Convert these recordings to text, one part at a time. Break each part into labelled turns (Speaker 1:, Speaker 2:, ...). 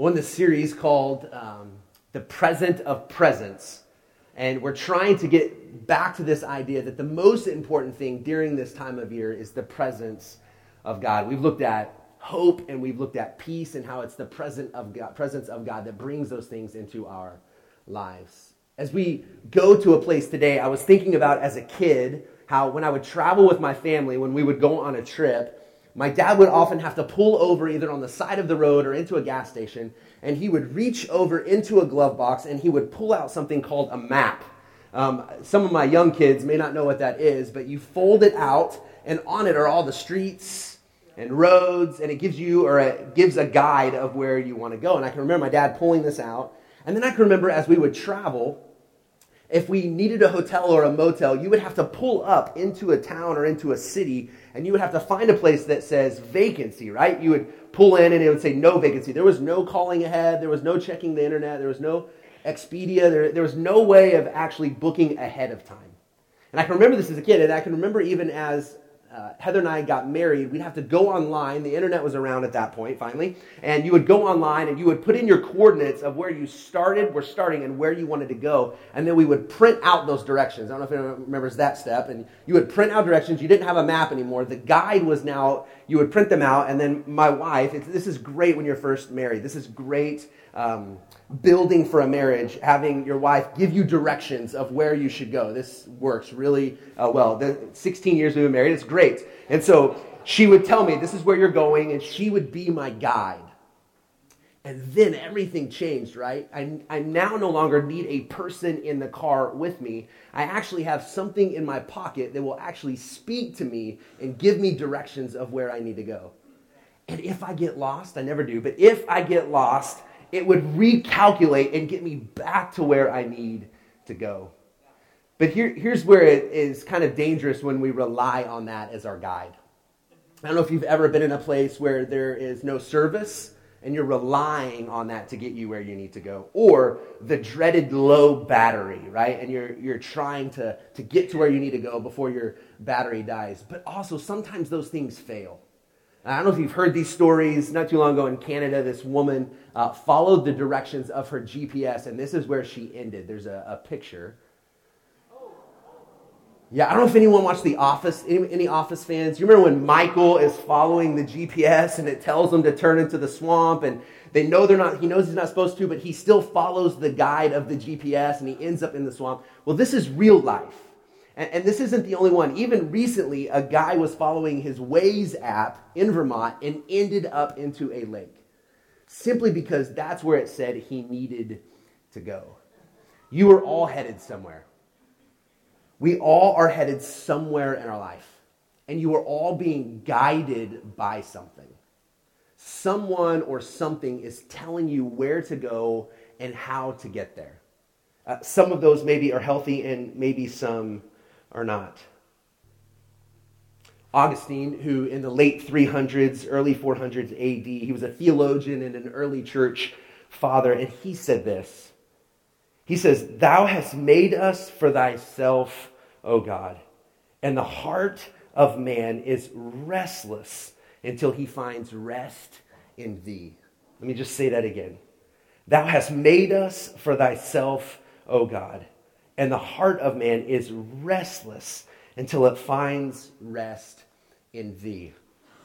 Speaker 1: Well, in this series called um, The Present of Presence. And we're trying to get back to this idea that the most important thing during this time of year is the presence of God. We've looked at hope and we've looked at peace and how it's the present of God, presence of God that brings those things into our lives. As we go to a place today, I was thinking about as a kid how when I would travel with my family, when we would go on a trip, my dad would often have to pull over either on the side of the road or into a gas station, and he would reach over into a glove box and he would pull out something called a map. Um, some of my young kids may not know what that is, but you fold it out, and on it are all the streets and roads, and it gives you or it gives a guide of where you want to go. And I can remember my dad pulling this out, and then I can remember as we would travel, if we needed a hotel or a motel, you would have to pull up into a town or into a city and you would have to find a place that says vacancy, right? You would pull in and it would say no vacancy. There was no calling ahead, there was no checking the internet, there was no Expedia, there, there was no way of actually booking ahead of time. And I can remember this as a kid, and I can remember even as uh, Heather and I got married, we'd have to go online. The internet was around at that point, finally. And you would go online and you would put in your coordinates of where you started, were starting, and where you wanted to go. And then we would print out those directions. I don't know if anyone remembers that step. And you would print out directions. You didn't have a map anymore. The guide was now, you would print them out. And then my wife, this is great when you're first married. This is great. Um, building for a marriage, having your wife give you directions of where you should go. This works really uh, well. The 16 years we've been married, it's great. And so she would tell me, this is where you're going, and she would be my guide. And then everything changed, right? I, I now no longer need a person in the car with me. I actually have something in my pocket that will actually speak to me and give me directions of where I need to go. And if I get lost, I never do, but if I get lost, it would recalculate and get me back to where I need to go. But here, here's where it is kind of dangerous when we rely on that as our guide. I don't know if you've ever been in a place where there is no service and you're relying on that to get you where you need to go. Or the dreaded low battery, right? And you're, you're trying to, to get to where you need to go before your battery dies. But also, sometimes those things fail. I don't know if you've heard these stories. Not too long ago in Canada, this woman uh, followed the directions of her GPS, and this is where she ended. There's a, a picture. Yeah, I don't know if anyone watched The Office. Any, any, Office fans? You remember when Michael is following the GPS and it tells him to turn into the swamp, and they know they're not. He knows he's not supposed to, but he still follows the guide of the GPS, and he ends up in the swamp. Well, this is real life. And, and this isn't the only one. Even recently, a guy was following his Waze app in Vermont and ended up into a lake simply because that's where it said he needed to go. You are all headed somewhere. We all are headed somewhere in our life. And you are all being guided by something. Someone or something is telling you where to go and how to get there. Uh, some of those maybe are healthy and maybe some are not. Augustine, who in the late 300s, early 400s AD, he was a theologian and an early church father, and he said this. He says, Thou hast made us for thyself, O God, and the heart of man is restless until he finds rest in thee. Let me just say that again. Thou hast made us for thyself, O God, and the heart of man is restless until it finds rest in thee.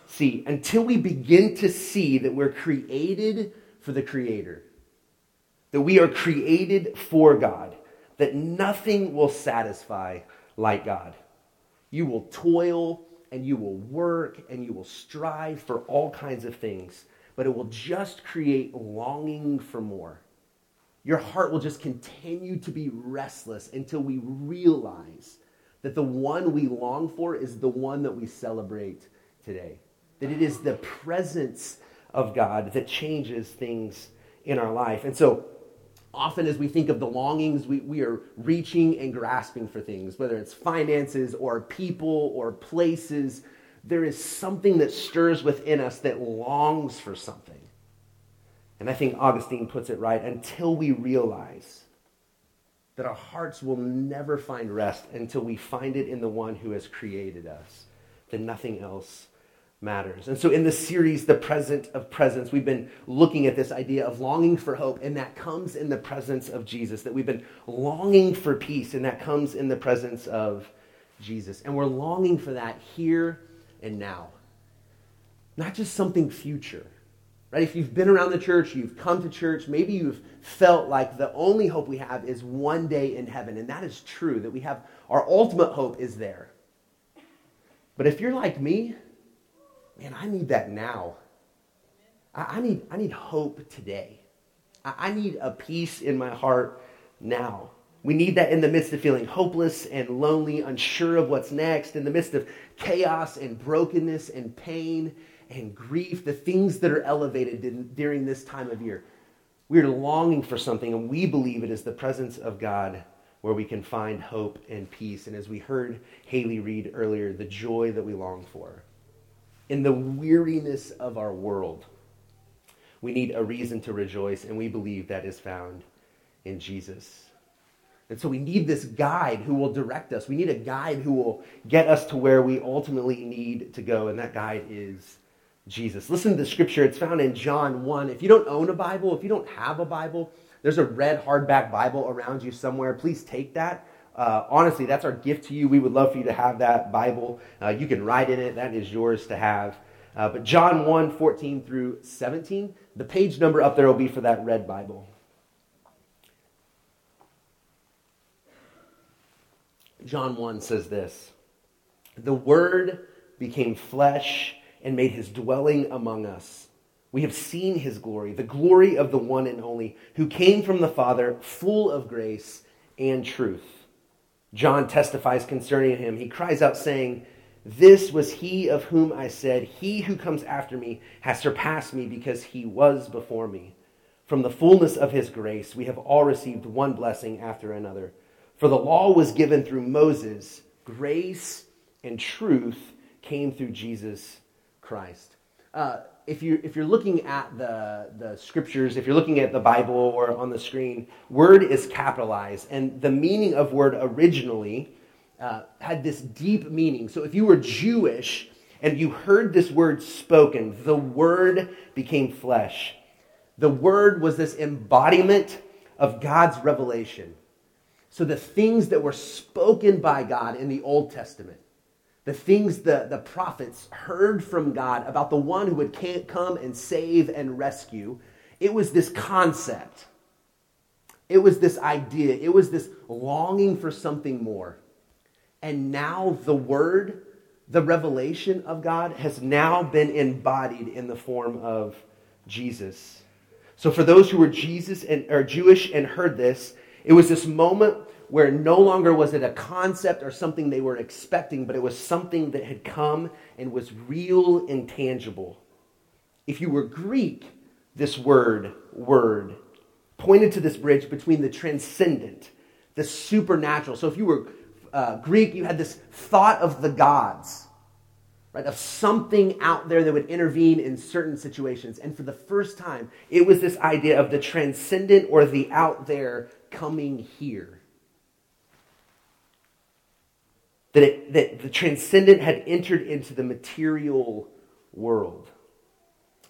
Speaker 1: See, until we begin to see that we're created for the Creator, that we are created for God, that nothing will satisfy like God. You will toil and you will work and you will strive for all kinds of things, but it will just create longing for more your heart will just continue to be restless until we realize that the one we long for is the one that we celebrate today. That it is the presence of God that changes things in our life. And so, often as we think of the longings, we, we are reaching and grasping for things, whether it's finances or people or places. There is something that stirs within us that longs for something. And I think Augustine puts it right until we realize that our hearts will never find rest until we find it in the one who has created us, then nothing else matters. And so, in the series, The Present of Presence, we've been looking at this idea of longing for hope, and that comes in the presence of Jesus. That we've been longing for peace, and that comes in the presence of Jesus. And we're longing for that here and now, not just something future. Right? If you've been around the church, you've come to church, maybe you've felt like the only hope we have is one day in heaven. And that is true, that we have our ultimate hope is there. But if you're like me, man, I need that now. I, I need, I need hope today. I, I need a peace in my heart now. We need that in the midst of feeling hopeless and lonely, unsure of what's next, in the midst of chaos and brokenness and pain and grief, the things that are elevated during this time of year. We are longing for something, and we believe it is the presence of God where we can find hope and peace. And as we heard Haley read earlier, the joy that we long for in the weariness of our world, we need a reason to rejoice, and we believe that is found in Jesus. And so we need this guide who will direct us. We need a guide who will get us to where we ultimately need to go, and that guide is Jesus. Listen to the scripture. It's found in John 1. If you don't own a Bible, if you don't have a Bible, there's a red hardback Bible around you somewhere. Please take that. Uh, honestly, that's our gift to you. We would love for you to have that Bible. Uh, you can write in it, that is yours to have. Uh, but John 1 14 through 17, the page number up there will be for that red Bible. John 1 says this The Word became flesh and made his dwelling among us. We have seen his glory, the glory of the one and only, who came from the Father, full of grace and truth. John testifies concerning him. He cries out, saying, This was he of whom I said, He who comes after me has surpassed me because he was before me. From the fullness of his grace, we have all received one blessing after another. For the law was given through Moses, grace and truth came through Jesus Christ. Uh, if you if you're looking at the the scriptures, if you're looking at the Bible or on the screen, word is capitalized, and the meaning of word originally uh, had this deep meaning. So if you were Jewish and you heard this word spoken, the word became flesh. The word was this embodiment of God's revelation. So the things that were spoken by God in the Old Testament the things the, the prophets heard from God about the one who would come and save and rescue, it was this concept. It was this idea. It was this longing for something more. And now the word, the revelation of God, has now been embodied in the form of Jesus. So for those who were Jesus and or Jewish and heard this, it was this moment where no longer was it a concept or something they were expecting, but it was something that had come and was real and tangible. If you were Greek, this word, word, pointed to this bridge between the transcendent, the supernatural. So if you were uh, Greek, you had this thought of the gods, right? Of something out there that would intervene in certain situations. And for the first time, it was this idea of the transcendent or the out there coming here. That, it, that the transcendent had entered into the material world.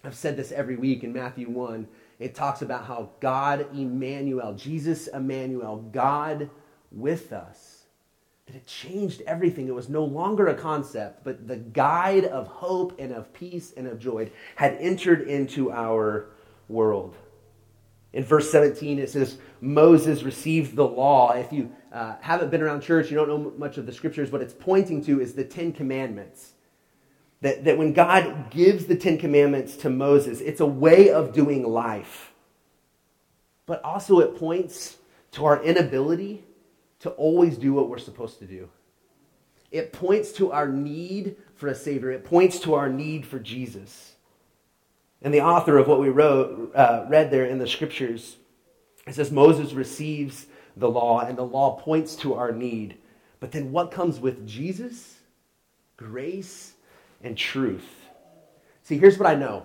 Speaker 1: I've said this every week in Matthew 1. It talks about how God Emmanuel, Jesus Emmanuel, God with us, that it changed everything. It was no longer a concept, but the guide of hope and of peace and of joy had entered into our world. In verse 17, it says, Moses received the law. If you uh, haven't been around church, you don't know much of the scriptures, what it's pointing to is the Ten Commandments. That, that when God gives the Ten Commandments to Moses, it's a way of doing life. But also, it points to our inability to always do what we're supposed to do. It points to our need for a Savior, it points to our need for Jesus. And the author of what we wrote, uh, read there in the scriptures, it says Moses receives the law, and the law points to our need. But then what comes with Jesus? Grace and truth. See, here's what I know.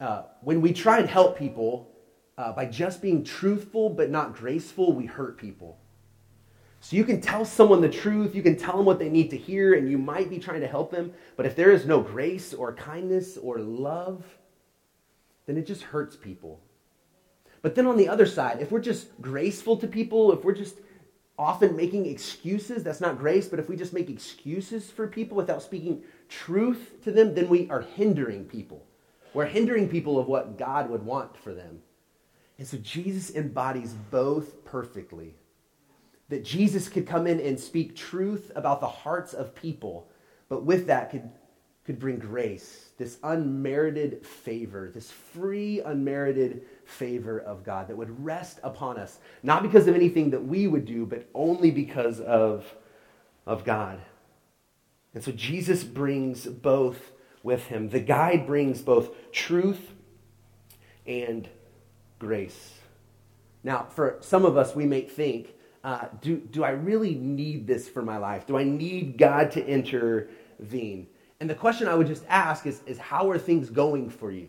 Speaker 1: Uh, when we try and help people uh, by just being truthful but not graceful, we hurt people. So you can tell someone the truth, you can tell them what they need to hear, and you might be trying to help them. But if there is no grace or kindness or love, then it just hurts people. But then on the other side, if we're just graceful to people, if we're just often making excuses, that's not grace, but if we just make excuses for people without speaking truth to them, then we are hindering people. We're hindering people of what God would want for them. And so Jesus embodies both perfectly. That Jesus could come in and speak truth about the hearts of people, but with that could, could bring grace, this unmerited favor, this free, unmerited favor of God that would rest upon us, not because of anything that we would do, but only because of, of God. And so Jesus brings both with him. The guide brings both truth and grace. Now, for some of us, we may think, uh, do, do I really need this for my life? Do I need God to intervene? And the question I would just ask is, is how are things going for you?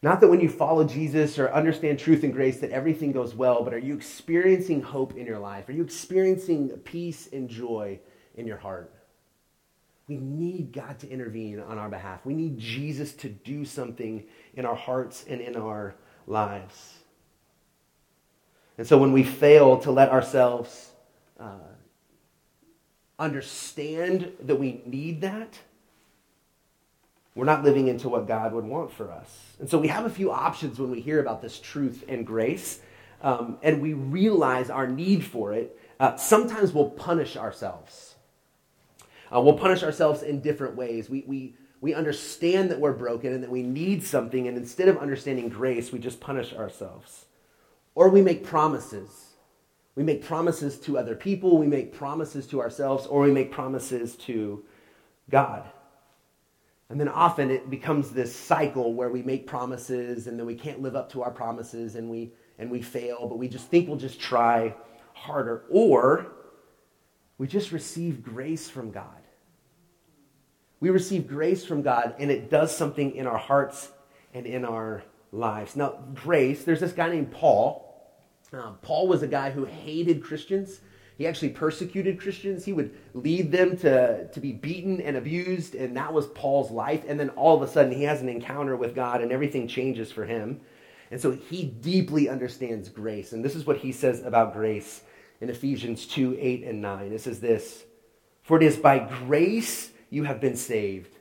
Speaker 1: Not that when you follow Jesus or understand truth and grace that everything goes well, but are you experiencing hope in your life? Are you experiencing peace and joy in your heart? We need God to intervene on our behalf. We need Jesus to do something in our hearts and in our lives. And so when we fail to let ourselves uh, understand that we need that, we're not living into what God would want for us. And so we have a few options when we hear about this truth and grace, um, and we realize our need for it. Uh, sometimes we'll punish ourselves. Uh, we'll punish ourselves in different ways. We, we, we understand that we're broken and that we need something, and instead of understanding grace, we just punish ourselves. Or we make promises. We make promises to other people, we make promises to ourselves, or we make promises to God. And then often it becomes this cycle where we make promises and then we can't live up to our promises and we, and we fail, but we just think we'll just try harder. Or we just receive grace from God. We receive grace from God and it does something in our hearts and in our lives. Now, grace, there's this guy named Paul. Uh, Paul was a guy who hated Christians. He actually persecuted Christians. He would lead them to, to be beaten and abused, and that was Paul's life. And then all of a sudden, he has an encounter with God, and everything changes for him. And so he deeply understands grace. And this is what he says about grace in Ephesians 2 8 and 9. It says this For it is by grace you have been saved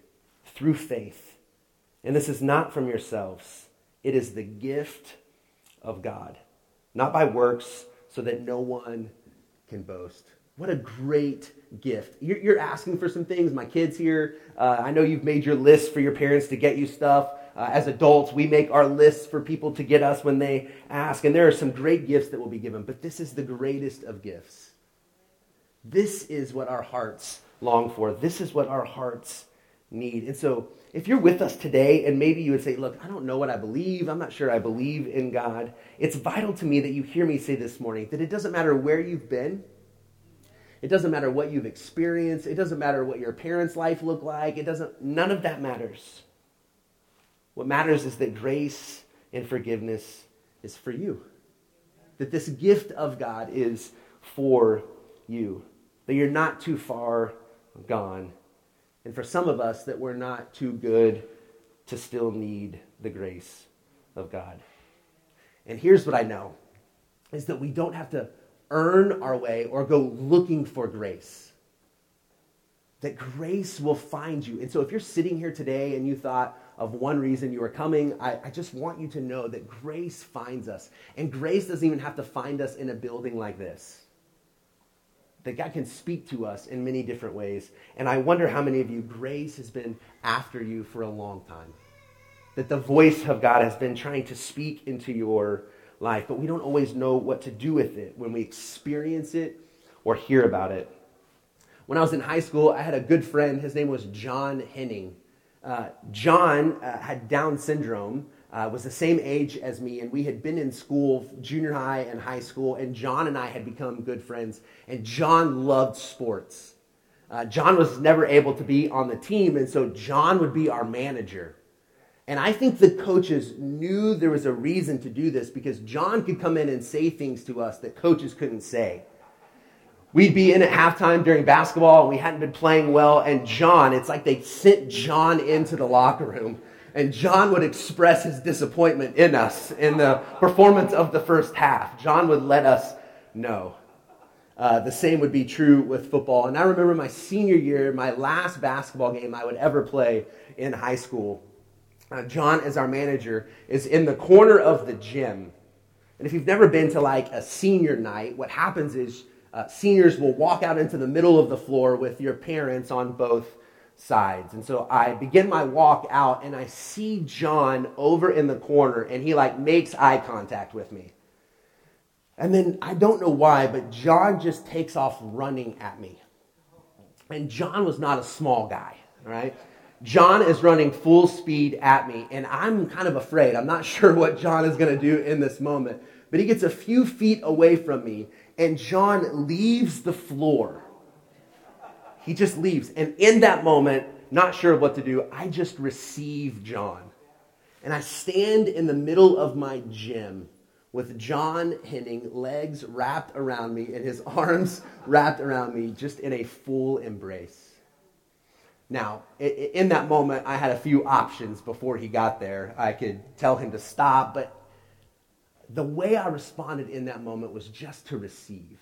Speaker 1: through faith. And this is not from yourselves, it is the gift of God, not by works, so that no one can boast. What a great gift. You're, you're asking for some things. My kids here, uh, I know you've made your list for your parents to get you stuff. Uh, as adults, we make our lists for people to get us when they ask. And there are some great gifts that will be given, but this is the greatest of gifts. This is what our hearts long for. This is what our hearts need. And so, if you're with us today and maybe you would say, Look, I don't know what I believe, I'm not sure I believe in God, it's vital to me that you hear me say this morning that it doesn't matter where you've been. It doesn't matter what you've experienced. It doesn't matter what your parents' life looked like. It doesn't, none of that matters. What matters is that grace and forgiveness is for you. That this gift of God is for you. That you're not too far gone and for some of us, that we're not too good to still need the grace of God. And here's what I know is that we don't have to earn our way or go looking for grace. That grace will find you. And so if you're sitting here today and you thought of one reason you were coming, I, I, just want you to know that grace finds us. And grace doesn't even have to find us in a building like this that God can speak to us in many different ways. And I wonder how many of you, grace has been after you for a long time. That the voice of God has been trying to speak into your life, but we don't always know what to do with it when we experience it or hear about it. When I was in high school, I had a good friend. His name was John Henning. Uh, John uh, had Down syndrome, uh, was the same age as me, and we had been in school, junior high and high school, and John and I had become good friends. And John loved sports. Uh, John was never able to be on the team, and so John would be our manager. And I think the coaches knew there was a reason to do this because John could come in and say things to us that coaches couldn't say. We'd be in at halftime during basketball and we hadn't been playing well, and John, it's like they sent John into the locker room, and John would express his disappointment in us in the performance of the first half. John would let us know. Uh, the same would be true with football. And I remember my senior year, my last basketball game I would ever play in high school uh, John, as our manager, is in the corner of the gym. And if you've never been to like a senior night, what happens is uh, seniors will walk out into the middle of the floor with your parents on both sides. And so I begin my walk out and I see John over in the corner and he like makes eye contact with me. And then I don't know why, but John just takes off running at me. And John was not a small guy, right? John is running full speed at me, and I'm kind of afraid. I'm not sure what John is going to do in this moment. But he gets a few feet away from me, and John leaves the floor. He just leaves. And in that moment, not sure of what to do, I just receive John. And I stand in the middle of my gym with John Henning, legs wrapped around me and his arms wrapped around me, just in a full embrace. Now, in that moment, I had a few options before he got there. I could tell him to stop, but the way I responded in that moment was just to receive.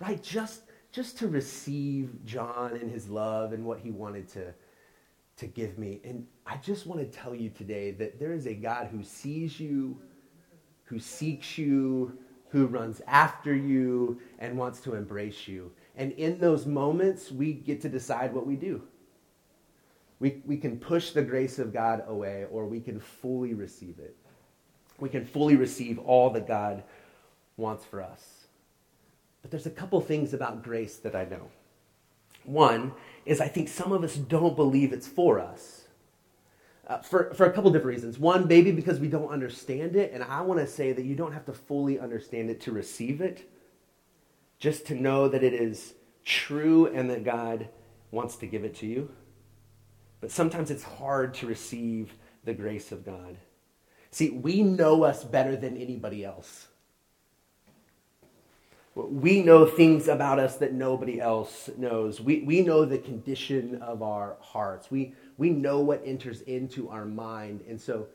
Speaker 1: Right? Just, just to receive John and his love and what he wanted to, to give me. And I just want to tell you today that there is a God who sees you, who seeks you, who runs after you, and wants to embrace you. And in those moments, we get to decide what we do. We, we can push the grace of God away, or we can fully receive it. We can fully receive all that God wants for us. But there's a couple things about grace that I know. One is I think some of us don't believe it's for us. Uh, for, for a couple different reasons. One, maybe because we don't understand it, and I want to say that you don't have to fully understand it to receive it just to know that it is true and that God wants to give it to you. But sometimes it's hard to receive the grace of God. See, we know us better than anybody else. We know things about us that nobody else knows. We, we know the condition of our hearts. We, we know what enters into our mind. And so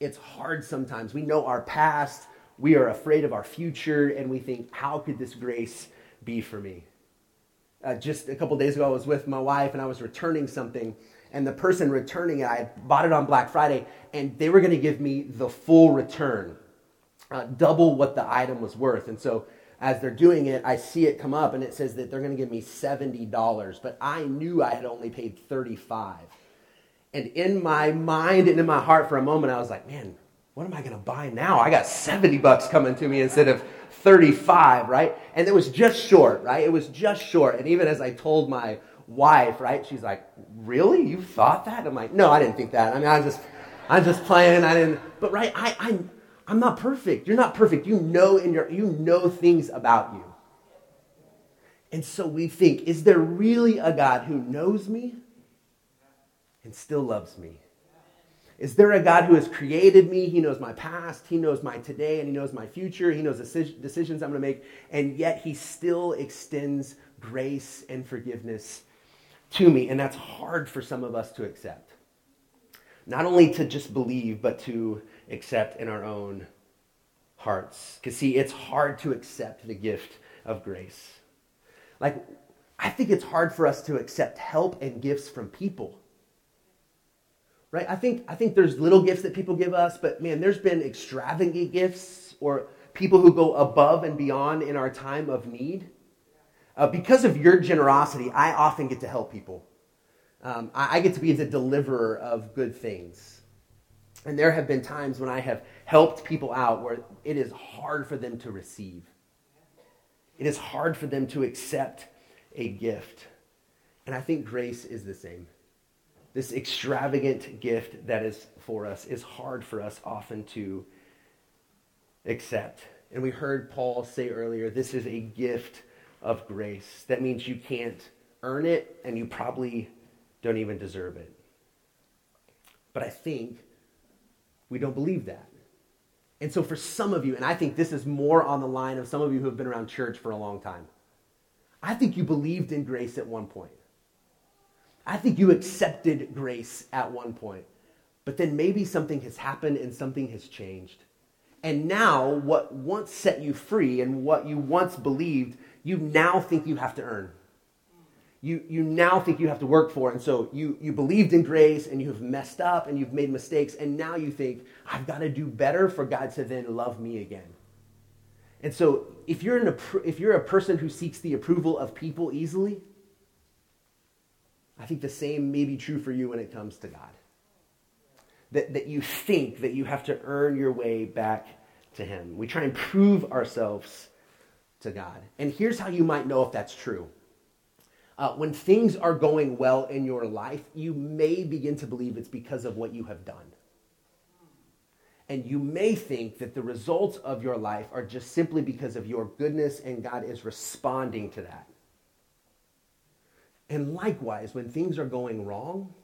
Speaker 1: it's hard sometimes. We know our past we are afraid of our future and we think, how could this grace be for me? Uh, just a couple days ago, I was with my wife and I was returning something, and the person returning it, I bought it on Black Friday, and they were going to give me the full return, uh, double what the item was worth. And so, as they're doing it, I see it come up, and it says that they're going to give me $70, but I knew I had only paid 35 And in my mind and in my heart for a moment, I was like, man, what am I going to buy now? I got 70 bucks coming to me instead of 35, right? And it was just short, right? It was just short. And even as I told my wife, right, she's like, really? You thought that? I'm like, no, I didn't think that. I mean, I just, I'm just playing. I didn't, but right, I, I'm, I'm not perfect. You're not perfect. You know in your, you know things about you. And so we think, is there really a God who knows me and still loves me? Is there a God who has created me? He knows my past, He knows my today, and He knows my future. He knows the decisions I'm going to make, and yet He still extends grace and forgiveness to me. And that's hard for some of us to accept. Not only to just believe, but to accept in our own hearts. Because, see, it's hard to accept the gift of grace. Like, I think it's hard for us to accept help and gifts from people right? I think, I think there's little gifts that people give us, but man, there's been extravagant gifts or people who go above and beyond in our time of need. Uh, because of your generosity, I often get to help people. Um, I, I get to be the deliverer of good things. And there have been times when I have helped people out where it is hard for them to receive. It is hard for them to accept a gift. And I think grace is the same this extravagant gift that is for us is hard for us often to accept. And we heard Paul say earlier this is a gift of grace. That means you can't earn it and you probably don't even deserve it. But I think we don't believe that. And so, for some of you, and I think this is more on the line of some of you who have been around church for a long time, I think you believed in grace at one point. I think you accepted grace at one point. But then maybe something has happened and something has changed. And now, what once set you free and what you once believed, you now think you have to earn. You, you now think you have to work for. And so you, you believed in grace and you have messed up and you've made mistakes. And now you think, I've got to do better for God to then love me again. And so if you're, an, if you're a person who seeks the approval of people easily, I think the same may be true for you when it comes to God that, that you think that you have to earn your way back to Him. We try and prove ourselves to God. And here's how you might know if that's true. Uh, when things are going well in your life, you may begin to believe it's because of what you have done. And you may think that the results of your life are just simply because of your goodness and God is responding to that. And likewise, when things are going wrong,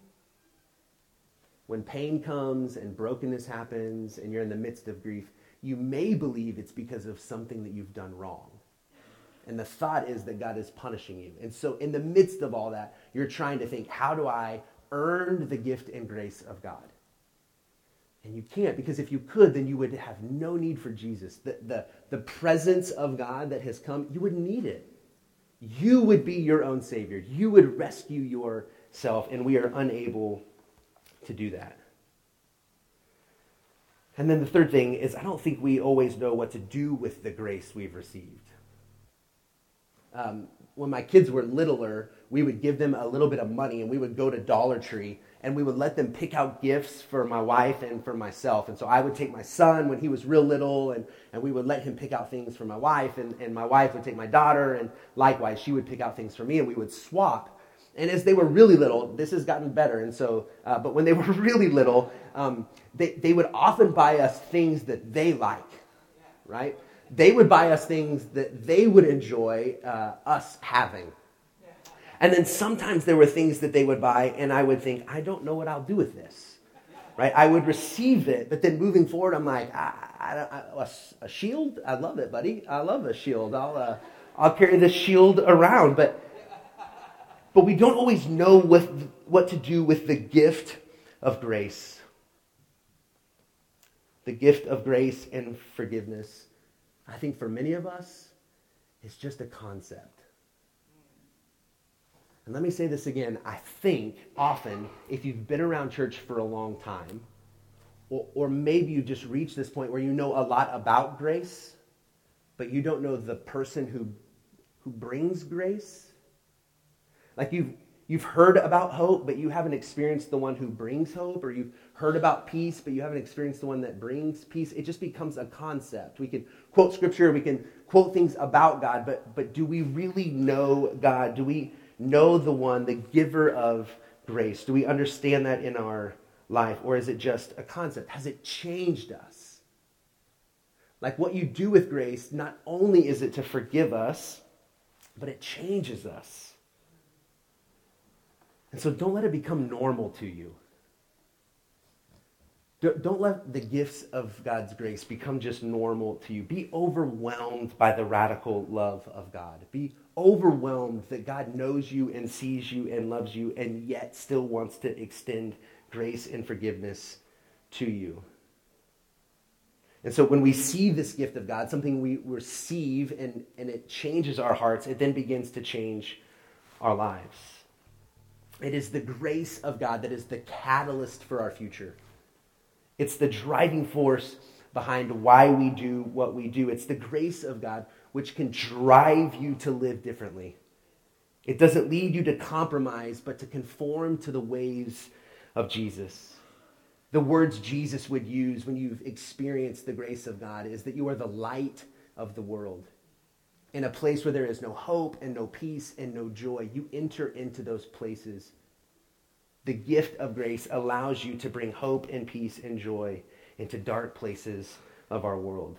Speaker 1: when pain comes and brokenness happens and you're in the midst of grief, you may believe it's because of something that you've done wrong. And the thought is that God is punishing you. And so, in the midst of all that, you're trying to think, how do I earn the gift and grace of God? And you can't, because if you could, then you would have no need for Jesus. The, the, the presence of God that has come, you wouldn't need it. You would be your own Savior. You would rescue yourself, and we are unable to do that. And then the third thing is, I don't think we always know what to do with the grace we've received. Um, when my kids were littler, we would give them a little bit of money and we would go to Dollar Tree and we would let them pick out gifts for my wife and for myself. And so I would take my son when he was real little and, and we would let him pick out things for my wife, and, and my wife would take my daughter, and likewise, she would pick out things for me, and we would swap. And as they were really little, this has gotten better. And so, uh, but when they were really little, um, they, they would often buy us things that they like, right? They would buy us things that they would enjoy uh, us having. And then sometimes there were things that they would buy, and I would think, I don't know what I'll do with this. Right? I would receive it, but then moving forward, I'm like, I, I, I, a, a, shield? I love it, buddy. I love a shield. I'll, uh, I'll carry the shield around. But but we don't always know what, what to do with the gift of grace. The gift of grace and forgiveness. I think for many of us, it's just a concept. And let me say this again. I think often, if you've been around church for a long time, or, or maybe you just reached this point where you know a lot about grace, but you don't know the person who, who brings grace, like you've, you've heard about hope, but you haven't experienced the one who brings hope, or you've heard about peace, but you haven't experienced the one that brings peace. It just becomes a concept. We can quote scripture, we can quote things about God, but, but do we really know God? Do we know the one, the giver of grace? Do we understand that in our life, or is it just a concept? Has it changed us? Like what you do with grace, not only is it to forgive us, but it changes us. And so don't let it become normal to you. Don't let the gifts of God's grace become just normal to you. Be overwhelmed by the radical love of God. Be overwhelmed that God knows you and sees you and loves you and yet still wants to extend grace and forgiveness to you. And so when we see this gift of God, something we receive and, and it changes our hearts, it then begins to change our lives. It is the grace of God that is the catalyst for our future. It's the driving force behind why we do what we do. It's the grace of God which can drive you to live differently. It doesn't lead you to compromise, but to conform to the ways of Jesus. The words Jesus would use when you've experienced the grace of God is that you are the light of the world in a place where there is no hope and no peace and no joy, you enter into those places. The gift of grace allows you to bring hope and peace and joy into dark places of our world.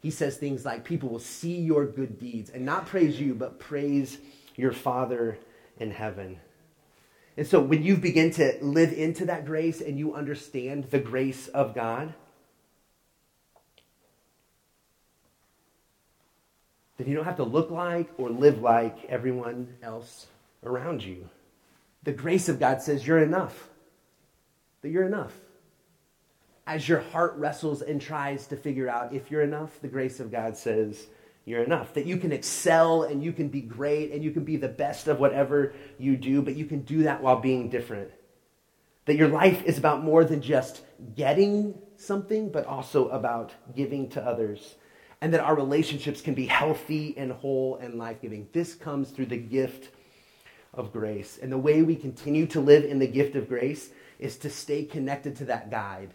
Speaker 1: He says things like, People will see your good deeds and not praise you, but praise your Father in heaven. And so when you begin to live into that grace and you understand the grace of God, then you don't have to look like or live like everyone else around you. The grace of God says you're enough, that you're enough. As your heart wrestles and tries to figure out if you're enough, the grace of God says you're enough. That you can excel and you can be great and you can be the best of whatever you do, but you can do that while being different. That your life is about more than just getting something, but also about giving to others and that our relationships can be healthy and whole and life giving. This comes through the gift of grace. And the way we continue to live in the gift of grace is to stay connected to that guide,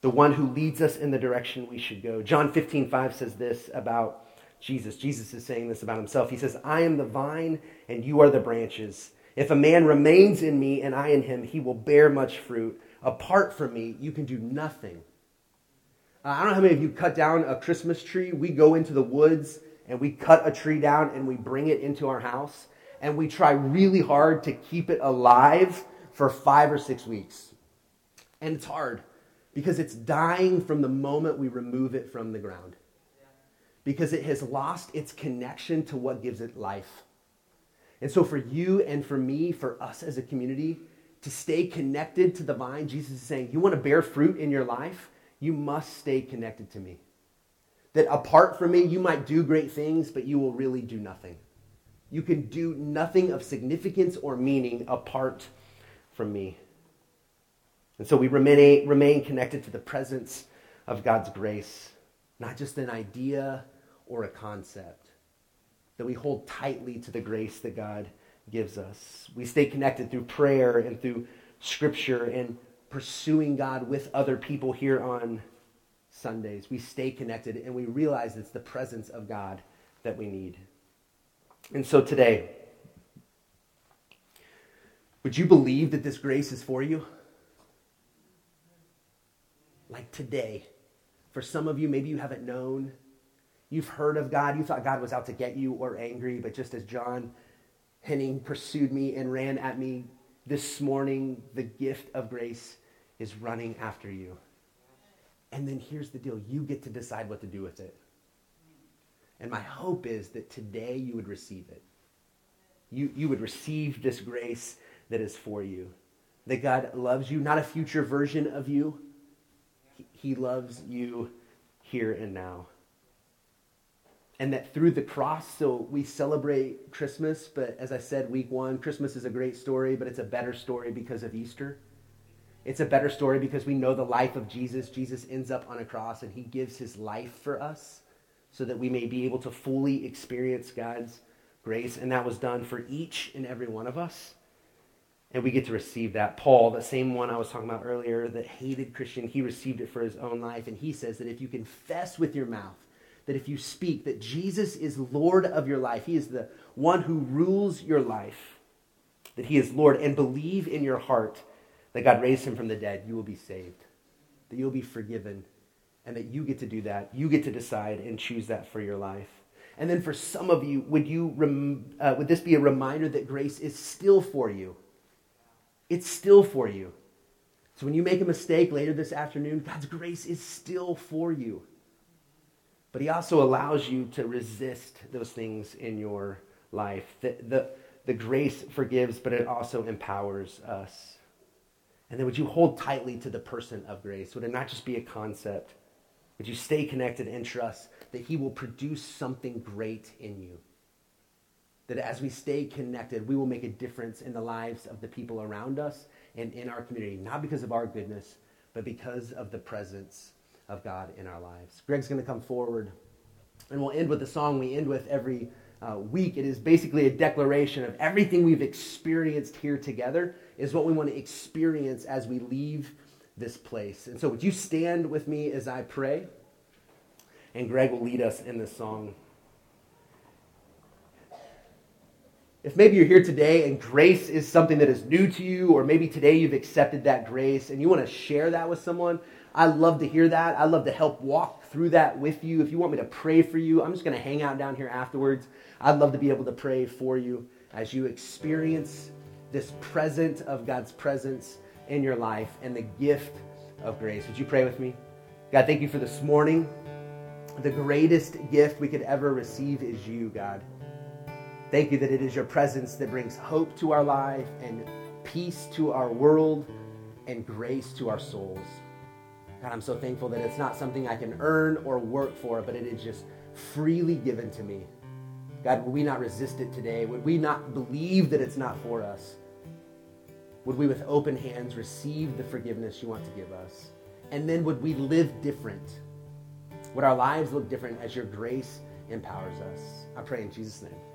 Speaker 1: the one who leads us in the direction we should go. John 15, 5 says this about Jesus. Jesus is saying this about himself. He says, I am the vine and you are the branches. If a man remains in me and I in him, he will bear much fruit. Apart from me, you can do nothing. Uh, I don't know how many of you cut down a Christmas tree. We go into the woods and we cut a tree down and we bring it into our house and we try really hard to keep it alive for five or six weeks. And it's hard because it's dying from the moment we remove it from the ground. Because it has lost its connection to what gives it life. And so, for you and for me, for us as a community, to stay connected to the vine, Jesus is saying, You want to bear fruit in your life? You must stay connected to me. That apart from me, you might do great things, but you will really do nothing. You can do nothing of significance or meaning apart from me. And so we remain, remain connected to the presence of God's grace, not just an idea or a concept. That we hold tightly to the grace that God gives us. We stay connected through prayer and through scripture and pursuing God with other people here on Sundays. We stay connected and we realize it's the presence of God that we need. And so today, would you believe that this grace is for you? Like today. For some of you, maybe you haven't known. You've heard of God. You thought God was out to get you or angry, but just as John Henning pursued me and ran at me this morning, the gift of grace is running after you. And then here's the deal you get to decide what to do with it. And my hope is that today you would receive it. You, you would receive this grace that is for you. That God loves you, not a future version of you. He loves you here and now. And that through the cross, so we celebrate Christmas, but as I said, week one, Christmas is a great story, but it's a better story because of Easter. It's a better story because we know the life of Jesus. Jesus ends up on a cross and he gives his life for us so that we may be able to fully experience God's grace. And that was done for each and every one of us. And we get to receive that. Paul, the same one I was talking about earlier, that hated Christian, he received it for his own life. And he says that if you confess with your mouth that if you speak that Jesus is Lord of your life, He is the one who rules your life, that He is Lord, and believe in your heart that God raised Him from the dead, you will be saved, that you'll be forgiven, and that you get to do that. You get to decide and choose that for your life. And then for some of you, would, you rem- uh, would this be a reminder that grace is still for you? It's still for you. So when you make a mistake later this afternoon, God's grace is still for you. But he also allows you to resist those things in your life. The, the, the grace forgives, but it also empowers us. And then would you hold tightly to the person of grace? Would it not just be a concept? Would you stay connected and trust that he will produce something great in you? That as we stay connected, we will make a difference in the lives of the people around us and in our community, not because of our goodness, but because of the presence of God in our lives. Greg's going to come forward, and we'll end with the song we end with every uh, week. It is basically a declaration of everything we've experienced here together, is what we want to experience as we leave this place. And so, would you stand with me as I pray? And Greg will lead us in this song. If maybe you're here today and grace is something that is new to you, or maybe today you've accepted that grace and you want to share that with someone, I love to hear that. I love to help walk through that with you. If you want me to pray for you, I'm just going to hang out down here afterwards. I'd love to be able to pray for you as you experience this present of God's presence in your life and the gift of grace. Would you pray with me? God, thank you for this morning. The greatest gift we could ever receive is you, God. Thank you that it is your presence that brings hope to our life and peace to our world and grace to our souls. God, I'm so thankful that it's not something I can earn or work for, but it is just freely given to me. God, would we not resist it today? Would we not believe that it's not for us? Would we, with open hands, receive the forgiveness you want to give us? And then would we live different? Would our lives look different as your grace empowers us? I pray in Jesus' name.